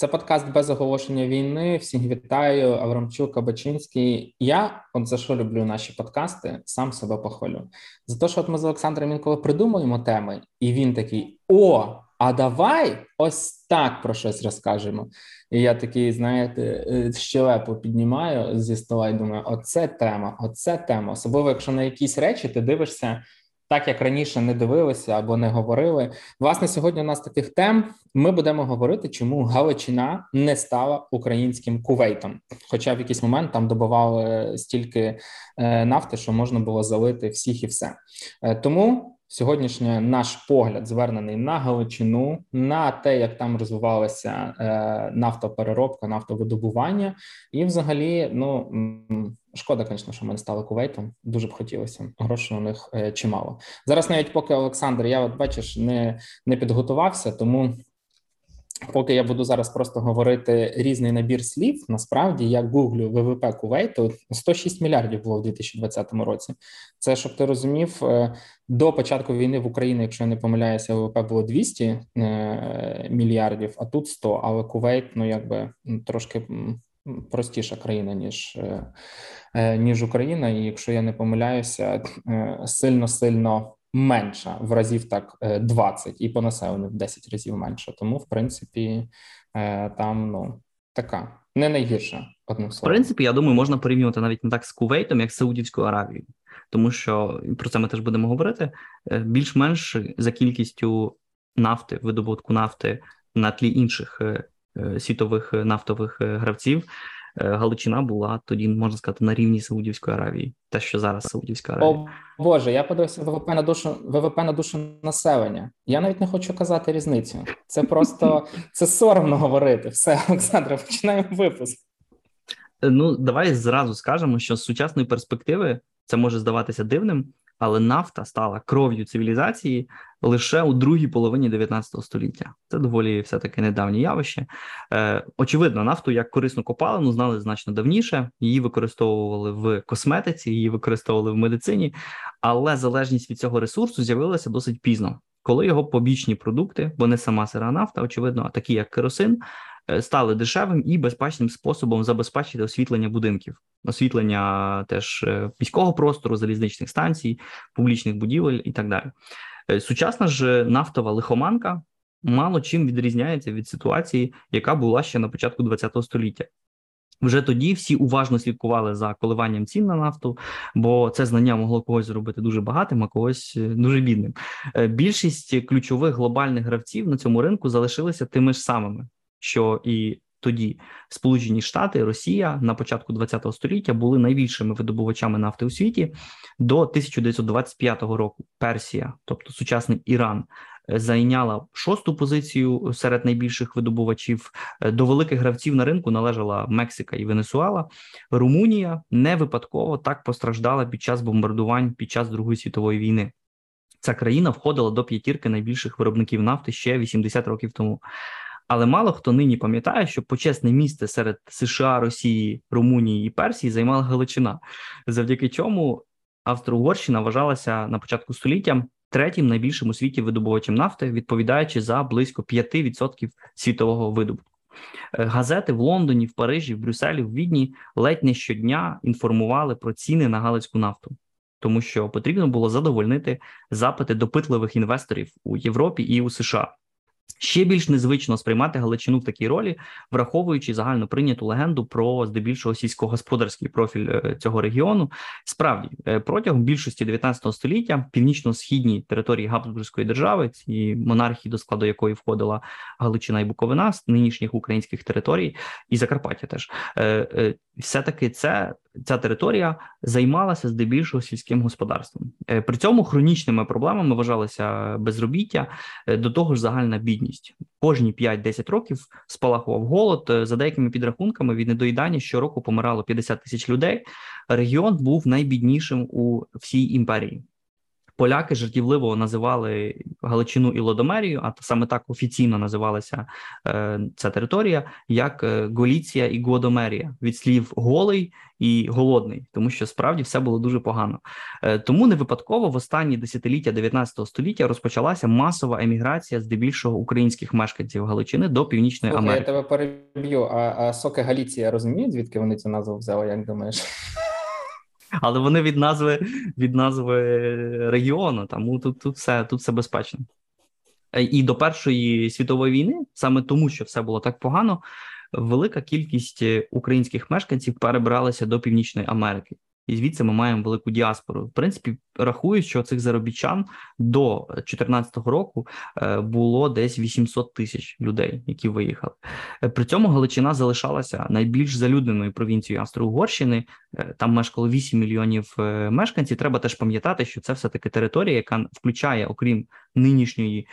Це подкаст без оголошення війни. Всіх вітаю, Аврамчук, Кабачинський. Я от за що люблю наші подкасти, сам себе похвалю. За те, що от ми з Олександром інколи придумуємо теми, і він такий: О, а давай ось так про щось розкажемо. І я такий, знаєте, е, щелепу піднімаю зі стола і думаю, оце тема, оце тема. Особливо, якщо на якісь речі ти дивишся так як раніше не дивилися або не говорили. Власне, сьогодні у нас таких тем ми будемо говорити, чому Галичина не стала українським кувейтом. Хоча в якийсь момент там добували стільки е, нафти, що можна було залити всіх і все. Е, тому Сьогоднішній наш погляд звернений на Галичину, на те, як там розвивалася е, нафтопереробка, нафтовидобування, і, взагалі, ну шкода, звісно, що ми не стали кувейтом. Дуже б хотілося. Грошей у них е, чимало зараз. Навіть поки Олександр, я от бачиш, не, не підготувався, тому Поки я буду зараз просто говорити різний набір слів, насправді я гуглю ВВП Кувейту. 106 мільярдів було в 2020 році. Це щоб ти розумів, е, до початку війни в Україні, якщо я не помиляюся, ВВП було 200 е, мільярдів, а тут 100, Але Кувейт, ну якби трошки простіша країна ніж е, ніж Україна, і якщо я не помиляюся, сильно сильно менша в разів так 20 е, і по населенню в 10 разів менша. Тому, в принципі, е, там ну така не найгірша одним словом. В принципі, я думаю, можна порівнювати навіть не так з Кувейтом, як з Саудівською Аравією, тому що про це ми теж будемо говорити. Е, більш-менш за кількістю нафти, видобутку нафти на тлі інших світових нафтових гравців. Е, Галичина була тоді, можна сказати, на рівні Саудівської Аравії, те, що зараз Саудівська Аравія. О Боже, я подивився ВВП на душу ВВП на душу населення. Я навіть не хочу казати різницю. Це просто це соромно говорити. Все, Олександре, починаємо випуск. Е, ну, давай зразу скажемо, що з сучасної перспективи це може здаватися дивним, але нафта стала кров'ю цивілізації лише у другій половині 19 століття. Це доволі все таки недавнє явище. Е, Очевидно, нафту як корисну копалину знали значно давніше. Її використовували в косметиці, її використовували в медицині, але залежність від цього ресурсу з'явилася досить пізно, коли його побічні продукти, бо не сама сира нафта, очевидно, а такі як керосин. Е, стали дешевим і безпечним способом забезпечити освітлення будинків, освітлення теж е, міського простору, залізничних станцій, публічних будівель і так далі. Е, сучасна ж нафтова лихоманка мало чим відрізняється від ситуації, яка була ще на початку ХХ століття. Вже тоді всі уважно слідкували за коливанням цін на нафту, бо це знання могло когось зробити дуже багатим, а когось дуже бідним. Більшість ключових глобальних гравців на цьому ринку залишилися тими ж самими що і тоді Сполучені Штати, Росія на початку ХХ століття були найбільшими видобувачами нафти у світі до 1925 року. Персія, тобто сучасний Іран, е, зайняла шосту позицію серед найбільших видобувачів. Е, до великих гравців на ринку належала Мексика і Венесуела. Румунія не випадково так постраждала під час бомбардувань під час Другої світової війни. Ця країна входила до п'ятірки найбільших виробників нафти ще 80 років тому. Але мало хто нині пам'ятає, що почесне місце серед США, Росії, Румунії і Персії займала Галичина, завдяки чому Австро-Угорщина вважалася на початку століття третім найбільшим у світі видобувачем нафти, відповідаючи за близько 5% світового видобутку. Е, газети в Лондоні, в Парижі, в Брюсселі, в Відні ледь не щодня інформували про ціни на галицьку нафту. Тому що потрібно було задовольнити запити допитливих інвесторів у Європі і у США. Ще більш незвично сприймати Галичину в такій ролі, враховуючи загально прийняту легенду про здебільшого сільськогосподарський профіль е, цього регіону. Справді, е, протягом більшості 19 століття північно-східні території Габсбурзької держави, ці монархії, до складу якої входила Галичина і Буковина з нинішніх українських територій, і Закарпаття, теж е, все таки це ця територія займалася здебільшого сільським господарством. Е, при цьому хронічними проблемами вважалися безробіття, е, до того ж, загальна бідність. Кожні 5-10 років спалахував голод. Е, за деякими підрахунками від недоїдання щороку помирало 50 тисяч людей. Регіон був найбіднішим у всій імперії. Поляки жартівливо називали Галичину і Лодомерію, а саме так офіційно називалася е, ця територія, як е, Голіція і Годомерія від слів голий і голодний, тому що справді все було дуже погано. Е, тому не випадково в останні десятиліття 19 століття розпочалася масова еміграція здебільшого українських мешканців Галичини до Північної Слухай, Америки. Я тебе переб'ю. А, а соки Галіція розуміють, звідки вони цю назву взяли, як думаєш? Але вони від назви від назви регіону. Тому тут тут все тут все безпечно. Е, і до Першої світової війни, саме тому, що все було так погано, велика кількість українських мешканців перебралася до Північної Америки і звідси ми маємо велику діаспору. В принципі, рахую, що цих заробітчан до 2014 року е, було десь 800 тисяч людей, які виїхали. Е, при цьому Галичина залишалася найбільш залюдненою провінцією Австро-Угорщини. Е, там мешкало 8 мільйонів мешканців. Треба теж пам'ятати, що це все таки територія, яка включає, окрім нинішньої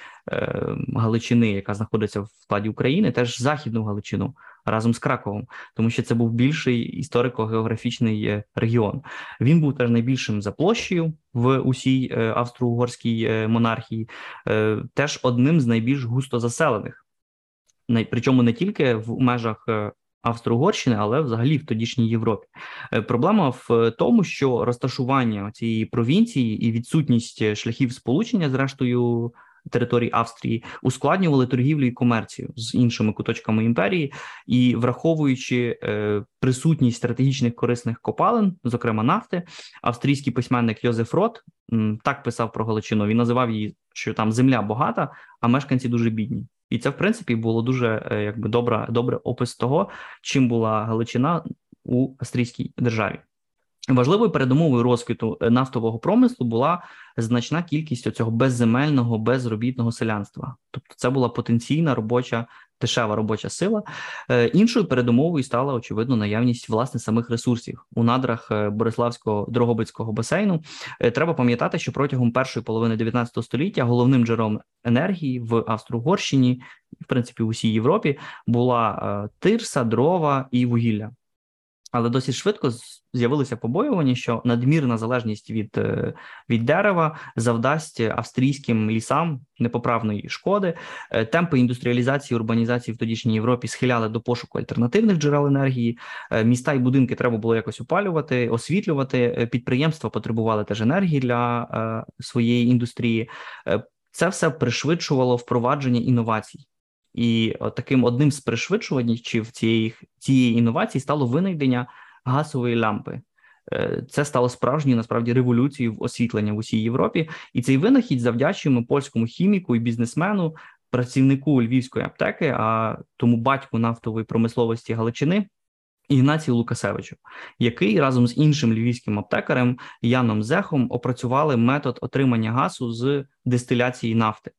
Галичини, яка знаходиться в складі України, теж західну Галичину разом з Краковом, тому що це був більший історико-географічний регіон. Він був теж найбільшим за площею в усій е, австро-угорській е, монархії, е, теж одним з найбільш густо заселених, причому не тільки в межах. Австро-Угорщини, але взагалі в тодішній Європі. Проблема в тому, що розташування цієї провінції і відсутність шляхів сполучення, зрештою, територій Австрії ускладнювали торгівлю і комерцію з іншими куточками імперії, і враховуючи е, присутність стратегічних корисних копалин, зокрема нафти, австрійський письменник Йозеф Рот так писав про Галичину. Він називав її, що там земля багата, а мешканці дуже бідні. І це в принципі було дуже е, якби добра, добре опис того, чим була Галичина у австрійській державі. Важливою передумовою розквіту е, нафтового промислу була значна кількість цього безземельного, безробітного селянства. Тобто, це була потенційна робоча, дешева робоча сила. Е, іншою передумовою стала очевидно наявність власне самих ресурсів у надрах е, Бориславського Дрогобицького басейну. Треба пам'ятати, що протягом першої половини 19 століття головним джерелом енергії в Австро-Угорщині, в принципі, в усій Європі була тирса, дрова і вугілля. Але досить швидко з'явилися побоювання, що надмірна залежність від е, від дерева завдасть австрійським лісам непоправної шкоди. Е, темпи індустріалізації урбанізації в тодішній Європі схиляли до пошуку альтернативних джерел енергії. Е, міста і будинки треба було якось опалювати, освітлювати. Підприємства потребували теж енергії для своєї індустрії. Це все пришвидшувало впровадження інновацій. І таким одним з пришвидшувачів цієї цієї інновації стало винайдення газової лампи. Е, це стало справжньою насправді революцією в освітлення в усій Європі, і цей винахід завдячуємо польському хіміку і бізнесмену, працівнику львівської аптеки, а тому батьку нафтової промисловості Галичини Ігнацію Лукасевичу, який разом з іншим львівським аптекарем Яном Зехом опрацювали метод отримання газу з дистиляції нафти.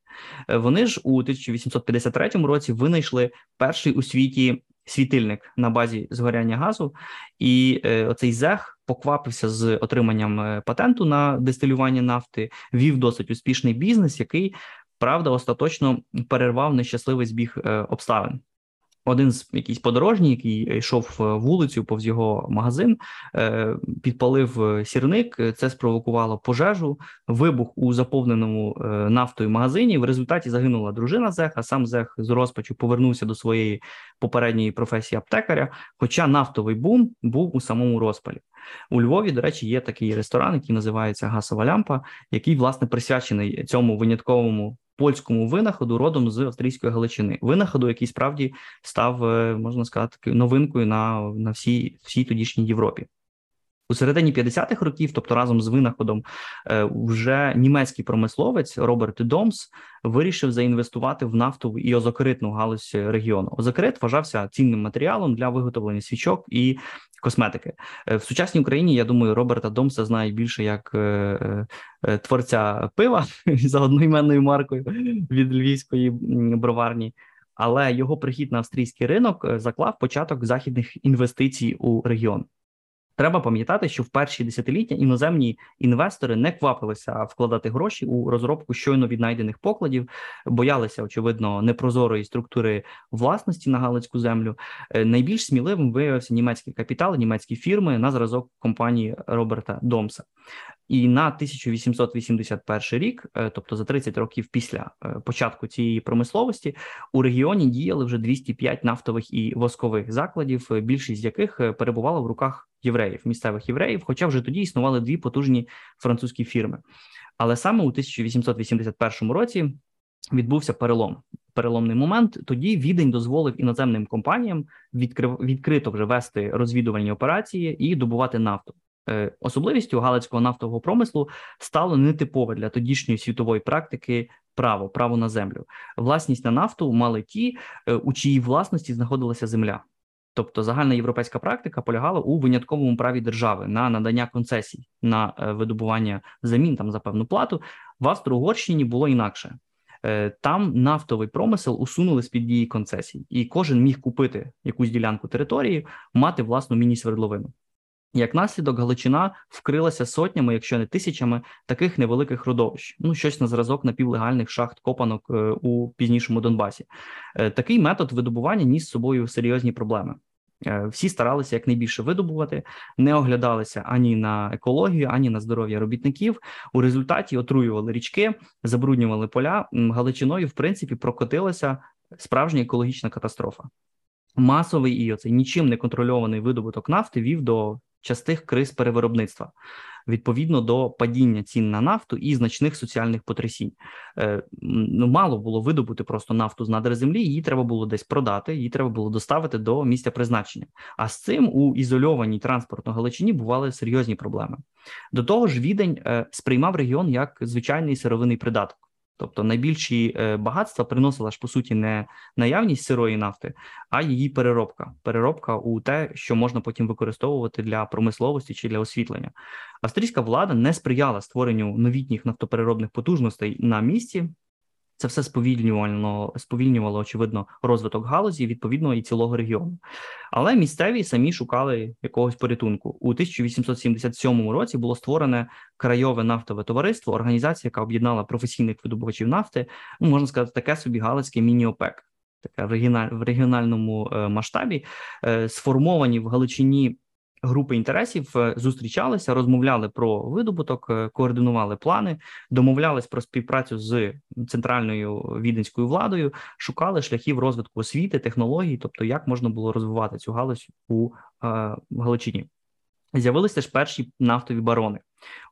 Е, вони ж у 1853 році винайшли перший у світі світильник на базі згоряння газу, і е, оцей зех поквапився з отриманням е, патенту на дистилювання нафти, вів досить успішний бізнес, який правда остаточно перервав нещасливий збіг обставин один з якийсь подорожній, який йшов вулицю повз його магазин, е, підпалив е, сірник. Це спровокувало пожежу, вибух у заповненому е, нафтою магазині. В результаті загинула дружина Зеха. Сам Зех з розпачу повернувся до своєї попередньої професії аптекаря. Хоча нафтовий бум був у самому розпалі. У Львові, до речі, є такий ресторан, який називається Гасова лямпа, який власне присвячений цьому винятковому польському винаходу родом з австрійської Галичини. Винаходу, який справді став, е, можна сказати, новинкою на на всій всій тодішній Європі. У середині 50-х років, тобто разом з винаходом, е, вже німецький промисловець Роберт Домс вирішив заінвестувати в нафтову і озокеритну галузь регіону. Озокерит вважався цінним матеріалом для виготовлення свічок і косметики е, в сучасній Україні. Я думаю, Роберта Домса знають більше як е, творця пива за одноіменною маркою від львівської броварні. Але його прихід на австрійський ринок заклав початок західних інвестицій у регіон. Треба пам'ятати, що в перші десятиліття іноземні інвестори не квапилися вкладати гроші у розробку щойно віднайдених покладів, боялися очевидно непрозорої структури власності на галицьку землю. Е, найбільш сміливим виявився німецький капітал, німецькі фірми на зразок компанії Роберта Домса. І на 1881 рік, е, тобто за 30 років після е, початку цієї промисловості, у регіоні діяли вже 205 нафтових і воскових закладів, більшість з яких перебувала в руках євреїв, місцевих євреїв, хоча вже тоді існували дві потужні французькі фірми. Але саме у 1881 році відбувся перелом. Переломний момент. Тоді відень дозволив іноземним компаніям відкрив відкрито вже вести розвідувальні операції і добувати нафту. Е, особливістю галицького нафтового промислу стало нетипове для тодішньої світової практики право право на землю. Власність на нафту мали ті, е, у чиїй власності знаходилася земля. Тобто загальна європейська практика полягала у винятковому праві держави на надання концесій на е, видобування замін там за певну плату. В Австро-Угорщині було інакше. Е, там нафтовий промисел усунули з під дії концесій, і кожен міг купити якусь ділянку території, мати власну міні-свердловину. Як наслідок, Галичина вкрилася сотнями, якщо не тисячами, таких невеликих родовищ. Ну, щось на зразок напівлегальних шахт копанок е, у пізнішому Донбасі. Такий метод видобування ніс з собою серйозні проблеми. Е, всі старалися якнайбільше видобувати, не оглядалися ані на екологію, ані на здоров'я робітників. У результаті отруювали річки, забруднювали поля. Галичиною, в принципі, прокотилася справжня екологічна катастрофа. Масовий і оцей нічим не контрольований видобуток нафти вів до частих криз перевиробництва відповідно до падіння цін на нафту і значних соціальних потрясінь. Е, ну, Мало було видобути просто нафту з надр землі, її треба було десь продати, її треба було доставити до місця призначення. А з цим у ізольованій транспортно Галичині бували серйозні проблеми. До того ж, відень е, сприймав регіон як звичайний сировинний придаток. Тобто найбільші е, багатства приносила ж по суті не наявність сирої нафти, а її переробка. Переробка у те, що можна потім використовувати для промисловості чи для освітлення. Австрійська влада не сприяла створенню новітніх нафтопереробних потужностей на місці. Це все сповільнювало, сповільнювало, очевидно, розвиток галузі, відповідно, і цілого регіону. Але місцеві самі шукали якогось порятунку. У 1877 році було створене крайове нафтове товариство, організація, яка об'єднала професійних видобувачів нафти, ну можна сказати, таке собі галицьке міні-ОПЕК. Таке в регіональному е, масштабі е, сформовані в Галичині групи інтересів е, зустрічалися, розмовляли про видобуток, е, координували плани, домовлялись про співпрацю з центральною віденською владою, шукали шляхів розвитку освіти, технологій, тобто як можна було розвивати цю галузь у е, Галичині. З'явилися ж перші нафтові барони.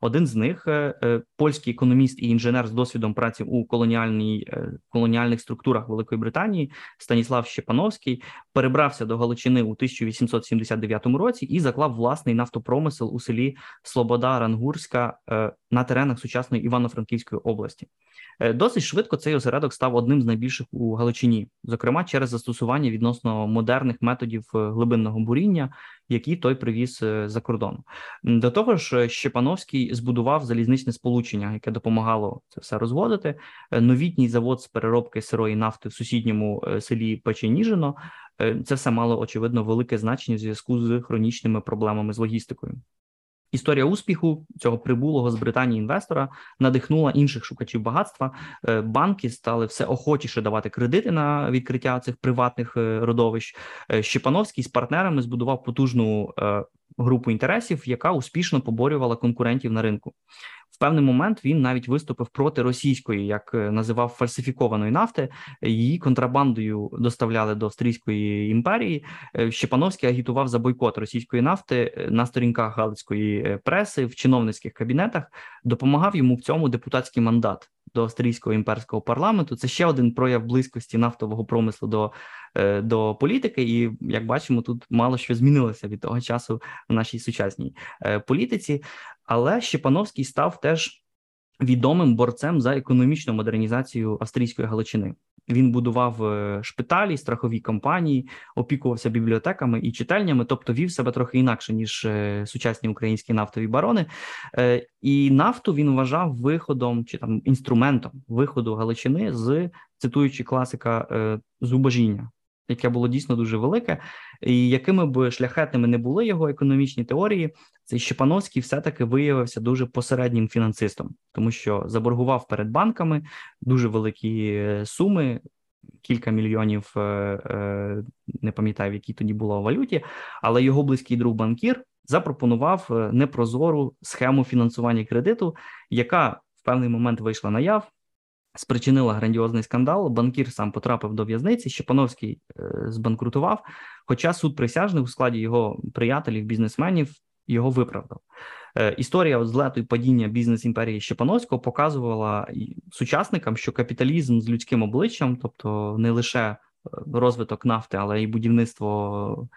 Один з них е, е, польський економіст і інженер з досвідом праці у колоніальній е, колоніальних структурах Великої Британії Станіслав Щепановський перебрався до Галичини у 1879 році і заклав власний нафтопромисел у селі Слобода Рангурська на теренах сучасної Івано-Франківської області. Досить швидко цей осередок став одним з найбільших у Галичині, зокрема через застосування відносно модерних методів глибинного буріння, які той привіз за кордону. До того ж, Щепановський Збудував залізничне сполучення, яке допомагало це все розводити. Е, новітній завод з переробки сирої нафти в сусідньому е, селі Печеніжино. Е, це все мало очевидно велике значення в зв'язку з хронічними проблемами з логістикою. Історія успіху цього прибулого з Британії інвестора надихнула інших шукачів багатства. Банки стали все охочіше давати кредити на відкриття цих приватних родовищ. Щепановський з партнерами збудував потужну групу інтересів, яка успішно поборювала конкурентів на ринку. В певний момент він навіть виступив проти російської, як е, називав фальсифікованої нафти. Її контрабандою доставляли до Австрійської імперії. Е, Щепановський агітував за бойкот російської нафти е, на сторінках галицької преси в чиновницьких кабінетах. Допомагав йому в цьому депутатський мандат до австрійського імперського парламенту. Це ще один прояв близькості нафтового промислу до е, до політики, і як бачимо, тут мало що змінилося від того часу в нашій сучасній е, політиці. Але Щепановський став теж відомим борцем за економічну модернізацію австрійської Галичини. Він будував е, шпиталі, страхові компанії, опікувався бібліотеками і читальнями, тобто вів себе трохи інакше ніж е, сучасні українські нафтові барони. Е, і нафту він вважав виходом чи там інструментом виходу Галичини з цитуючи класика зубожіння яке було дійсно дуже велике, і якими б шляхетними не були його економічні теорії, цей Щепановський все-таки виявився дуже посереднім фінансистом, тому що заборгував перед банками дуже великі е, суми. Кілька мільйонів, е, е, не пам'ятаю, в якій тоді було валюті, але його близький друг банкір запропонував непрозору схему фінансування кредиту, яка в певний момент вийшла на яв, спричинила грандіозний скандал. Банкір сам потрапив до в'язниці. Щепановський е, збанкрутував. Хоча суд присяжних у складі його приятелів, бізнесменів його виправдав. Е, історія злету і падіння бізнес імперії Щепановського показувала сучасникам, що капіталізм з людським обличчям, тобто не лише е, розвиток нафти, але й будівництво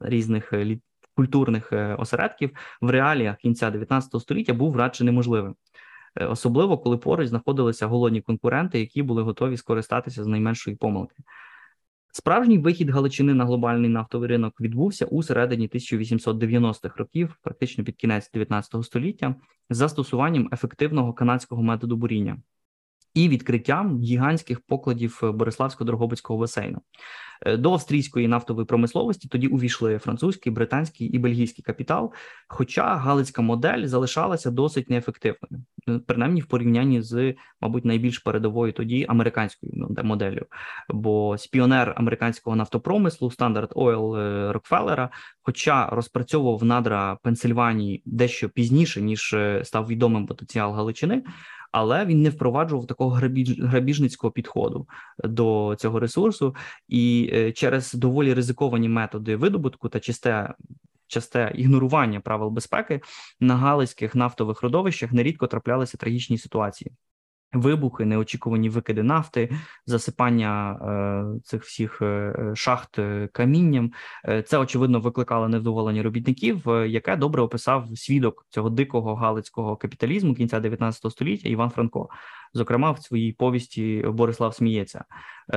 різних культурних осередків в реаліях кінця 19 століття був радше неможливим. Е, особливо коли поруч знаходилися голодні конкуренти, які були готові скористатися з найменшої помилки. Справжній вихід Галичини на глобальний нафтовий ринок відбувся у середині 1890-х років, практично під кінець 19 століття, з застосуванням ефективного канадського методу буріння і відкриттям гігантських покладів Бориславсько-Дрогобицького басейну. Е, до австрійської нафтової промисловості тоді увійшли французький, британський і бельгійський капітал. Хоча галицька модель залишалася досить неефективною, е, принаймні в порівнянні з, мабуть, найбільш передовою тоді американською моделлю. Бо спіонер американського нафтопромислу Standard Oil е, Рокфеллера, хоча розпрацьовував надра Пенсильванії дещо пізніше ніж став відомим потенціал Галичини але він не впроваджував такого грабіж, грабіжницького підходу до цього ресурсу, і е, через доволі ризиковані методи видобутку та чисте. Часте ігнорування правил безпеки на галицьких нафтових родовищах нерідко траплялися трагічні ситуації вибухи, неочікувані викиди нафти, засипання е, цих всіх е, шахт е, камінням. Е, це очевидно викликало невдоволення робітників, яке добре описав свідок цього дикого галицького капіталізму кінця 19 століття Іван Франко. Зокрема, в своїй повісті Борислав сміється,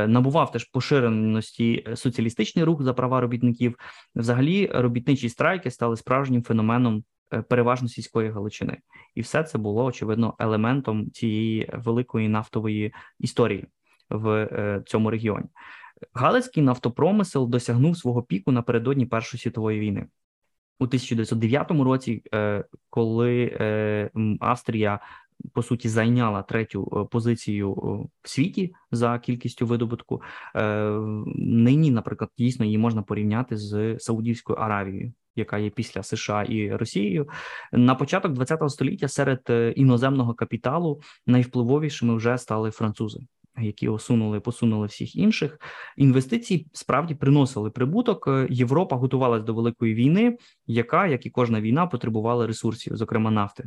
набував теж поширеності соціалістичний рух за права робітників. Взагалі, робітничі страйки стали справжнім феноменом переважно сільської Галичини, і все це було очевидно елементом цієї великої нафтової історії в е, цьому регіоні. Галицький нафтопромисел досягнув свого піку напередодні Першої світової війни. У 1909 році, е, коли Австрія по суті зайняла третю позицію в світі за кількістю видобутку, нині, наприклад, дійсно її можна порівняти з Саудівською Аравією яка є після США і Росією, на початок ХХ століття серед е, іноземного капіталу найвпливовішими вже стали французи. Які осунули, посунули всіх інших інвестиції, справді приносили прибуток. Е, Європа готувалась до великої війни, яка, як і кожна війна, потребувала ресурсів, зокрема нафти.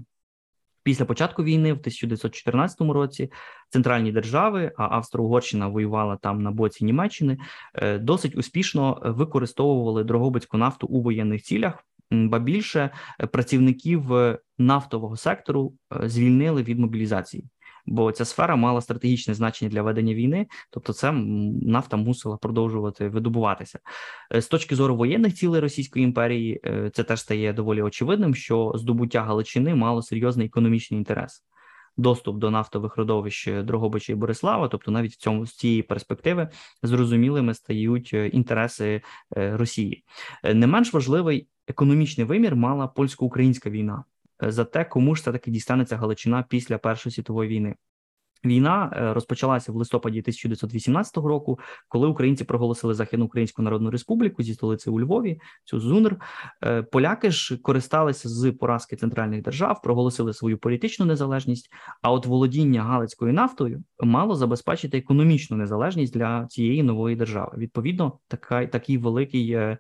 Після початку війни, в 1914 році, центральні держави, а Австро-Угорщина воювала там на боці Німеччини, е, досить успішно використовували Дрогобицьку нафту у воєнних цілях. Ба більше е, працівників е, нафтового сектору звільнили від мобілізації бо ця сфера мала стратегічне значення для ведення війни, тобто це нафта мусила продовжувати видобуватися е, з точки зору воєнних цілей Російської імперії. Е, це теж стає доволі очевидним, що здобуття Галичини мало серйозний економічний інтерес. Доступ до нафтових родовищ Дрогобича і Борислава, тобто навіть в цьому з цієї перспективи зрозумілими стають е, інтереси Росії. Не менш важливий економічний вимір мала польсько-українська війна, за те, кому ж все таки дістанеться Галичина після Першої світової війни. Війна е, розпочалася в листопаді 1918 року, коли українці проголосили Західноукраїнську Народну Республіку зі столиці у Львові. Цю ЗУНР е, поляки ж користалися з поразки центральних держав, проголосили свою політичну незалежність. А от володіння Галицькою нафтою мало забезпечити економічну незалежність для цієї нової держави. Відповідно, така такий великий е, Е,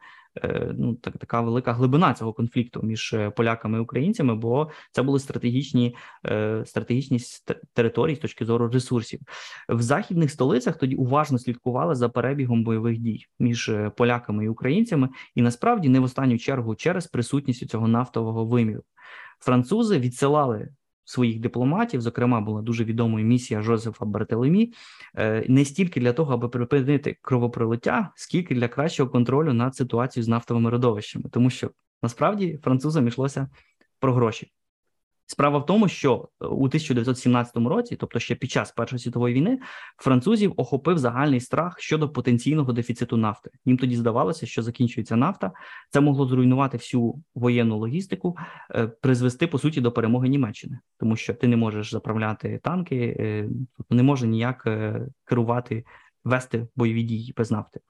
ну так така велика глибина цього конфлікту між е, поляками і українцями, бо це були стратегічні е, стратегічні території з точки зору ресурсів в західних столицях. Тоді уважно слідкували за перебігом бойових дій між поляками і українцями, і насправді не в останню чергу через присутність цього нафтового виміру. Французи відсилали своїх дипломатів. Зокрема, була дуже відомою місія Жозефа Бартелемі, е, не стільки для того, аби припинити кровопролиття, скільки для кращого контролю над ситуацією з нафтовими родовищами, тому що насправді французам йшлося про гроші. Справа в тому, що е, у 1917 році, тобто ще під час Першої світової війни, французів охопив загальний страх щодо потенційного дефіциту нафти. Їм тоді здавалося, що закінчується нафта. Це могло зруйнувати всю воєнну логістику, е, призвести по суті до перемоги Німеччини, тому що ти не можеш заправляти танки, е, тобто не може ніяк керувати, вести бойові дії без нафти.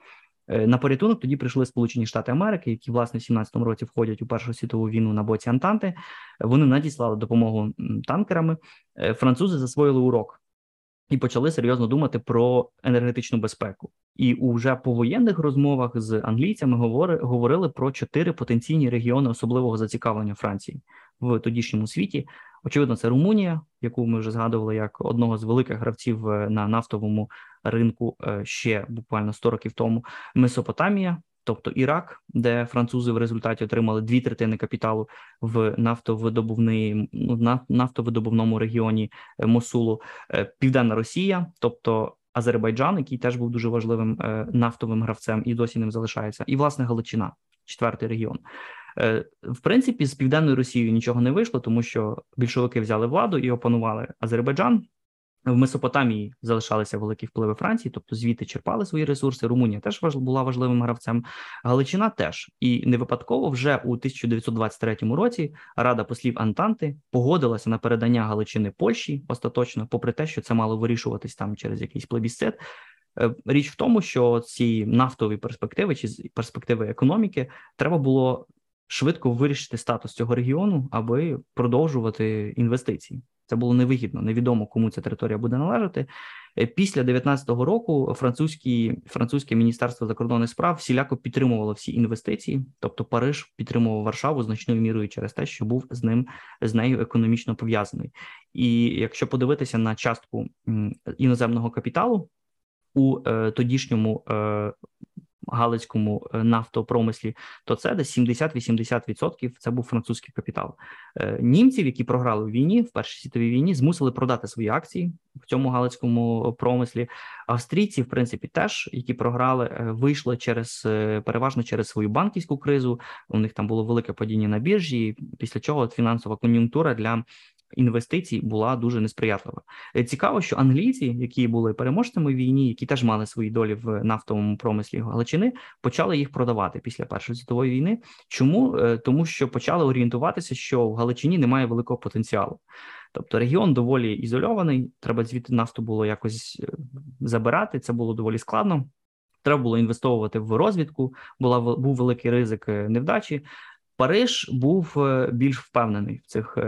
На порятунок тоді прийшли Сполучені Штати Америки, які власне в 17-му році входять у Першу світову війну на боці Антанти. Вони надіслали допомогу танкерами. Французи засвоїли урок і почали серйозно думати про енергетичну безпеку. І у вже повоєнних розмовах з англійцями говорили про чотири потенційні регіони особливого зацікавлення Франції в тодішньому світі. Очевидно, це Румунія, яку ми вже згадували як одного з великих гравців е, на нафтовому ринку е, ще буквально 100 років тому. Месопотамія, тобто Ірак, де французи в результаті отримали дві третини капіталу в нафтовидобувний ну, нафтовидобувному регіоні е, Мосулу, Південна Росія, тобто Азербайджан, який теж був дуже важливим нафтовим гравцем і досі ним залишається, і власне Галичина, четвертий регіон. Е, в принципі, з південною Росією нічого не вийшло, тому що більшовики взяли владу і опанували Азербайджан. В Месопотамії залишалися великі впливи Франції, тобто звідти черпали свої ресурси. Румунія теж була важливим гравцем. Галичина теж і не випадково вже у 1923 році Рада послів Антанти погодилася на передання Галичини Польщі остаточно, попри те, що це мало вирішуватись там через якийсь плебісцит. Е, річ в тому, що ці нафтові перспективи чи перспективи економіки треба було швидко вирішити статус цього регіону, аби продовжувати інвестиції. Це було невигідно, невідомо кому ця територія буде належати. Е, після 19-го року французькі французьке міністерство закордонних справ всіляко підтримувало всі інвестиції, тобто Париж підтримував Варшаву значною мірою через те, що був з ним з нею економічно пов'язаний. І якщо подивитися на частку іноземного капіталу у е, тодішньому е, галицькому е, нафтопромислі, то це десь 70-80% це був французький капітал. Е, німців, які програли у війні в першій світовій війні, змусили продати свої акції в цьому галицькому промислі. Австрійці, в принципі, теж які програли, е, вийшли через переважно через свою банківську кризу. У них там було велике падіння на біржі. Після чого фінансова кон'юнктура для інвестицій була дуже несприятлива. Е, цікаво, що англійці, які були переможцями в війні, які теж мали свої долі в нафтовому промислі Галичини, почали їх продавати після першої світової війни. Чому е, тому, що почали орієнтуватися, що в Галичині немає великого потенціалу. Тобто регіон доволі ізольований, треба звідти нафту було якось е, забирати. Це було доволі складно. Треба було інвестовувати в розвідку. Була був великий ризик невдачі. Париж був більш впевнений в цих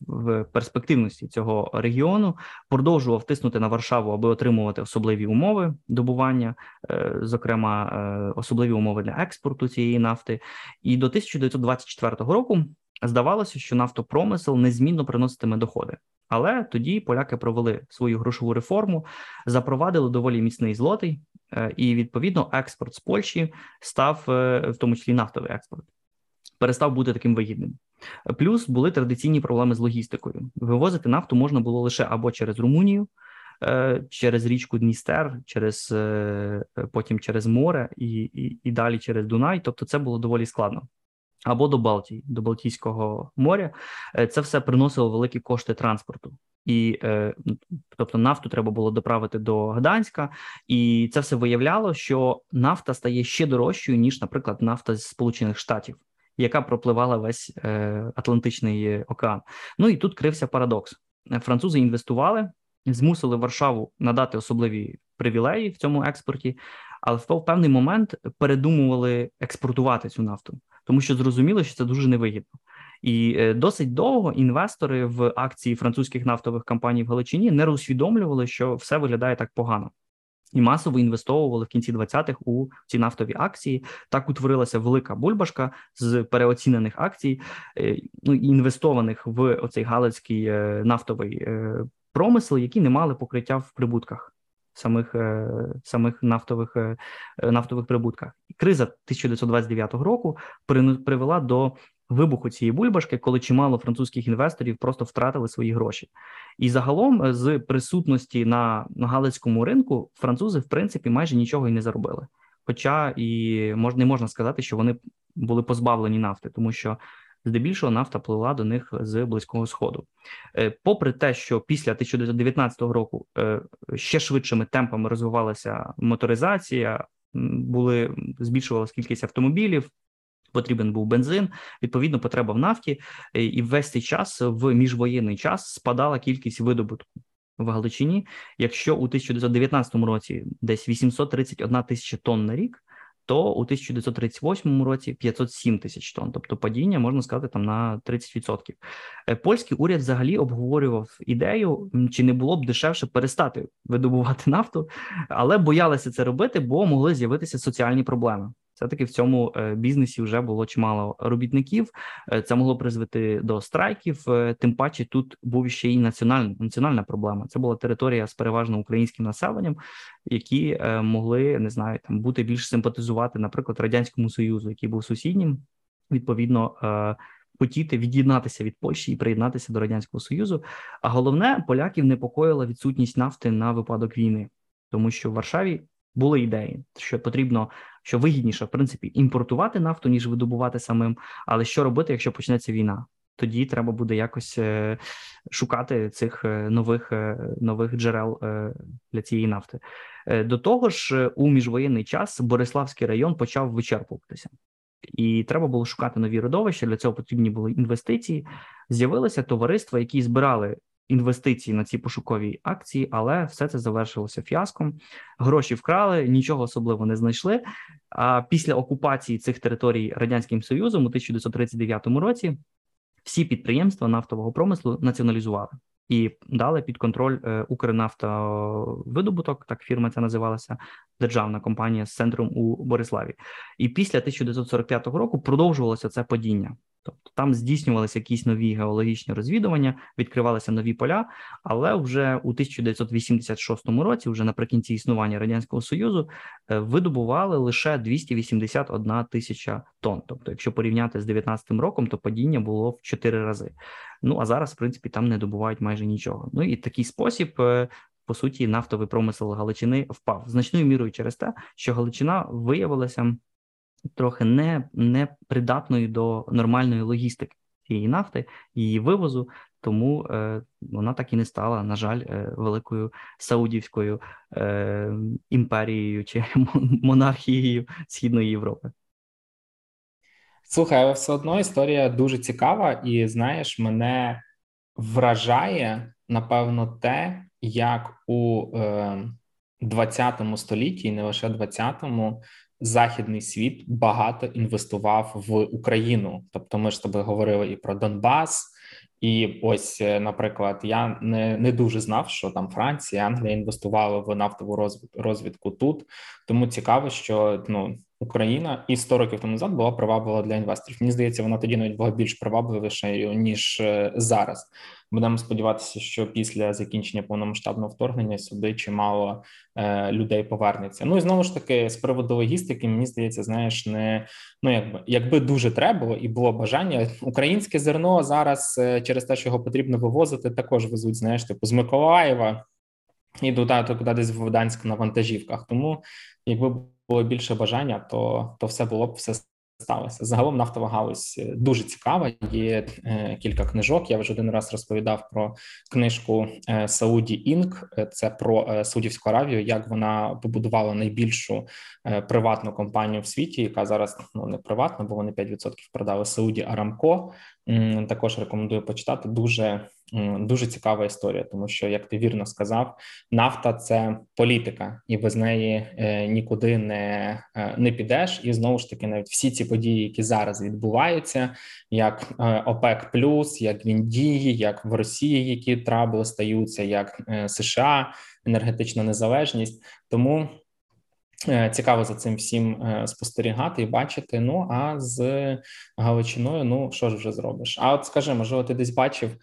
в перспективності цього регіону, продовжував тиснути на Варшаву, аби отримувати особливі умови добування, е, зокрема е, особливі умови для експорту цієї нафти. І до 1924 року здавалося, що нафтопромисел незмінно приноситиме доходи. Але тоді поляки провели свою грошову реформу, запровадили доволі міцний злотий, е, і відповідно експорт з Польщі став в тому числі нафтовий експорт, перестав бути таким вигідним. Плюс були традиційні проблеми з логістикою. Вивозити нафту можна було лише або через Румунію, е, через річку Дністер, через е, потім через море і, і, і далі через Дунай. Тобто, це було доволі складно. Або до Балтії, до Балтійського моря, е, це все приносило великі кошти транспорту, і тобто нафту треба було доправити до Гданська, і це все виявляло, що нафта стає ще дорожчою ніж, наприклад, нафта з Сполучених Штатів яка пропливала весь е, Атлантичний океан. Ну і тут крився парадокс: французи інвестували, змусили Варшаву надати особливі привілеї в цьому експорті, але в певний момент передумували експортувати цю нафту, тому що зрозуміло, що це дуже невигідно. І е, досить довго інвестори в акції французьких нафтових компаній в Галичині не усвідомлювали, що все виглядає так погано і масово інвестовували в кінці 20-х у ці нафтові акції. Так утворилася велика бульбашка з переоцінених акцій, е, ну інвестованих в оцей галицький е, нафтовий е, промисел, які не мали покриття в прибутках. Самих самих нафтових нафтових прибутках криза 1929 року привела до вибуху цієї бульбашки, коли чимало французьких інвесторів просто втратили свої гроші. І загалом, е, з присутності на, галицькому ринку, французи в принципі майже нічого й не заробили. Хоча і мож, не можна сказати, що вони були позбавлені нафти, тому що здебільшого нафта плила до них з близького сходу. Е, попри те, що після 1919 року е, ще швидшими темпами розвивалася моторизація, були збільшувалася кількість автомобілів потрібен був бензин. Відповідно, потреба в нафті, е, і весь цей час в міжвоєнний час спадала кількість видобутку в Галичині. Якщо у 1919 році десь 831 тисяча тонн на рік, то у 1938 році 507 тисяч тонн, тобто падіння можна сказати там на 30%. Е, польський уряд взагалі обговорював ідею, чи не було б дешевше перестати видобувати нафту, але боялися це робити, бо могли з'явитися соціальні проблеми. Все таки в цьому е, бізнесі вже було чимало робітників. Е, це могло призвести до страйків. Тим паче тут був ще й національна національна проблема. Це була територія з переважно українським населенням, які могли не знаю, там бути більш симпатизувати, наприклад, радянському союзу, який був сусіднім. Відповідно, хотіти від'єднатися від Польщі і приєднатися до радянського союзу. А головне, поляків непокоїла відсутність нафти на випадок війни, тому що в Варшаві були ідеї, що потрібно що вигідніше в принципі імпортувати нафту ніж видобувати самим. Але що робити, якщо почнеться війна? Тоді треба буде якось е, шукати цих е, нових е, нових джерел для цієї нафти. До того ж, у міжвоєнний час Бориславський район почав вичерпуватися і треба було шукати нові родовища. Для цього потрібні були інвестиції. З'явилися товариства, які збирали інвестиції на ці пошукові акції, але все це завершилося фіаском. Гроші вкрали, нічого особливо не знайшли. А після окупації цих територій радянським союзом у 1939 році всі підприємства нафтового промислу націоналізували і дали під контроль е, Укрнафтовидобуток, так фірма ця називалася державна компанія з центром у Бориславі. І після 1945 року продовжувалося це падіння. Тобто там здійснювалися якісь нові геологічні розвідування, відкривалися нові поля, але вже у 1986 році, вже наприкінці існування радянського союзу, е, видобували лише 281 тисяча тонн. Тобто, якщо порівняти з 19 роком, то падіння було в 4 рази. Ну а зараз, в принципі, там не добувають майже нічого. Ну і такий спосіб. Е, по суті, нафтовий промисел Галичини впав значною мірою через те, що Галичина виявилася трохи не не придатною до нормальної логістики цієї нафти, її вивозу, тому е, вона так і не стала, на жаль, е, великою саудівською е, імперією чи монархією Східної Європи. Слухай, але все одно історія дуже цікава, і знаєш, мене вражає напевно те, як у е, столітті, і не лише 20-му, західний світ багато інвестував в Україну. Тобто, ми ж з тобою говорили і про Донбас. І ось, е, наприклад, я не не дуже знав, що там Франція, Англія інвестували в нафтову розвідку тут. Тому цікаво, що ну Україна і 100 років тому назад була приваблива для інвесторів. Мені здається, вона тоді навіть була більш привабливішою ніж е, зараз. Будемо сподіватися, що після закінчення повномасштабного вторгнення сюди чимало е, людей повернеться. Ну і знову ж таки, з приводу логістики, мені здається, знаєш, не ну якби якби дуже треба і було бажання. Українське зерно зараз е, через те, що його потрібно вивозити, також везуть. Знаєш, типу з Миколаєва і туди, куди десь в Гданськ на вантажівках. Тому якби було більше бажання, то то все було б все сталося. Загалом нафтова галузь е, дуже цікава. Є е, кілька книжок. Я вже один раз розповідав про книжку е, Saudi Inc. Це про е, Саудівську Аравію, як вона побудувала найбільшу е, приватну компанію в світі, яка зараз ну не приватна, бо вони 5% продали Saudi Aramco. Також рекомендую почитати. Дуже дуже цікава історія, тому що, як ти вірно сказав, нафта це політика, і без неї е, нікуди не е, не підеш. І знову ж таки, навіть всі ці події, які зараз відбуваються, як е, ОПЕК, як в Індії, як в Росії, які трабли стаються, як США, енергетична незалежність, тому. Цікаво за цим всім спостерігати і бачити. Ну а з Галичиною, ну що ж вже зробиш? А от скажи, можливо, ти десь бачив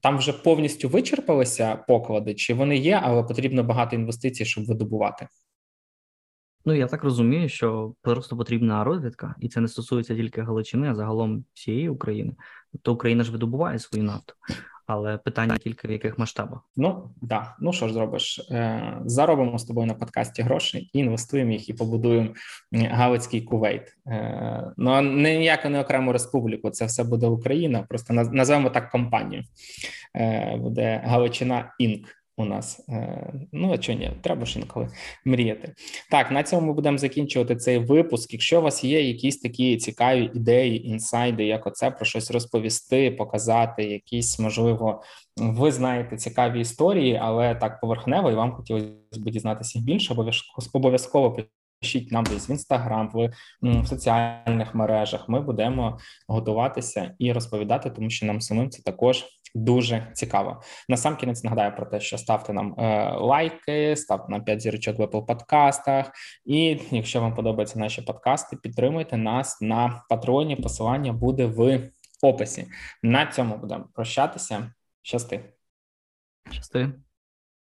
там вже повністю вичерпалися поклади, чи вони є, але потрібно багато інвестицій, щоб видобувати? Ну я так розумію, що просто потрібна розвідка, і це не стосується тільки Галичини, а загалом всієї України. Тобто Україна ж видобуває свою нафту але питання тільки в яких масштабах. Ну да, ну що ж зробиш? Е, заробимо з тобою на подкасті гроші і інвестуємо їх, і побудуємо Галицький кувейт. Е, ну а не окрему республіку. Це все буде Україна. Просто називаємо так компанію. Е, буде Галичина Інк у нас. Е, ну а чого ні, треба ж інколи мріяти. Так, на цьому ми будемо закінчувати цей випуск. Якщо у вас є якісь такі цікаві ідеї, інсайди, як оце про щось розповісти, показати, якісь можливо, ви знаєте цікаві історії, але так поверхнево, і вам хотілося б дізнатися більше, обов'язково пишіть нам десь в інстаграм, в, в соціальних мережах. Ми будемо готуватися і розповідати, тому що нам самим це також дуже цікаво. На сам кінець нагадаю про те, що ставте нам е, лайки, ставте нам 5 зірочок в Apple подкастах. І якщо вам подобаються наші подкасти, підтримуйте нас на патроні. Посилання буде в описі. На цьому будемо прощатися. Щасти. Щасти.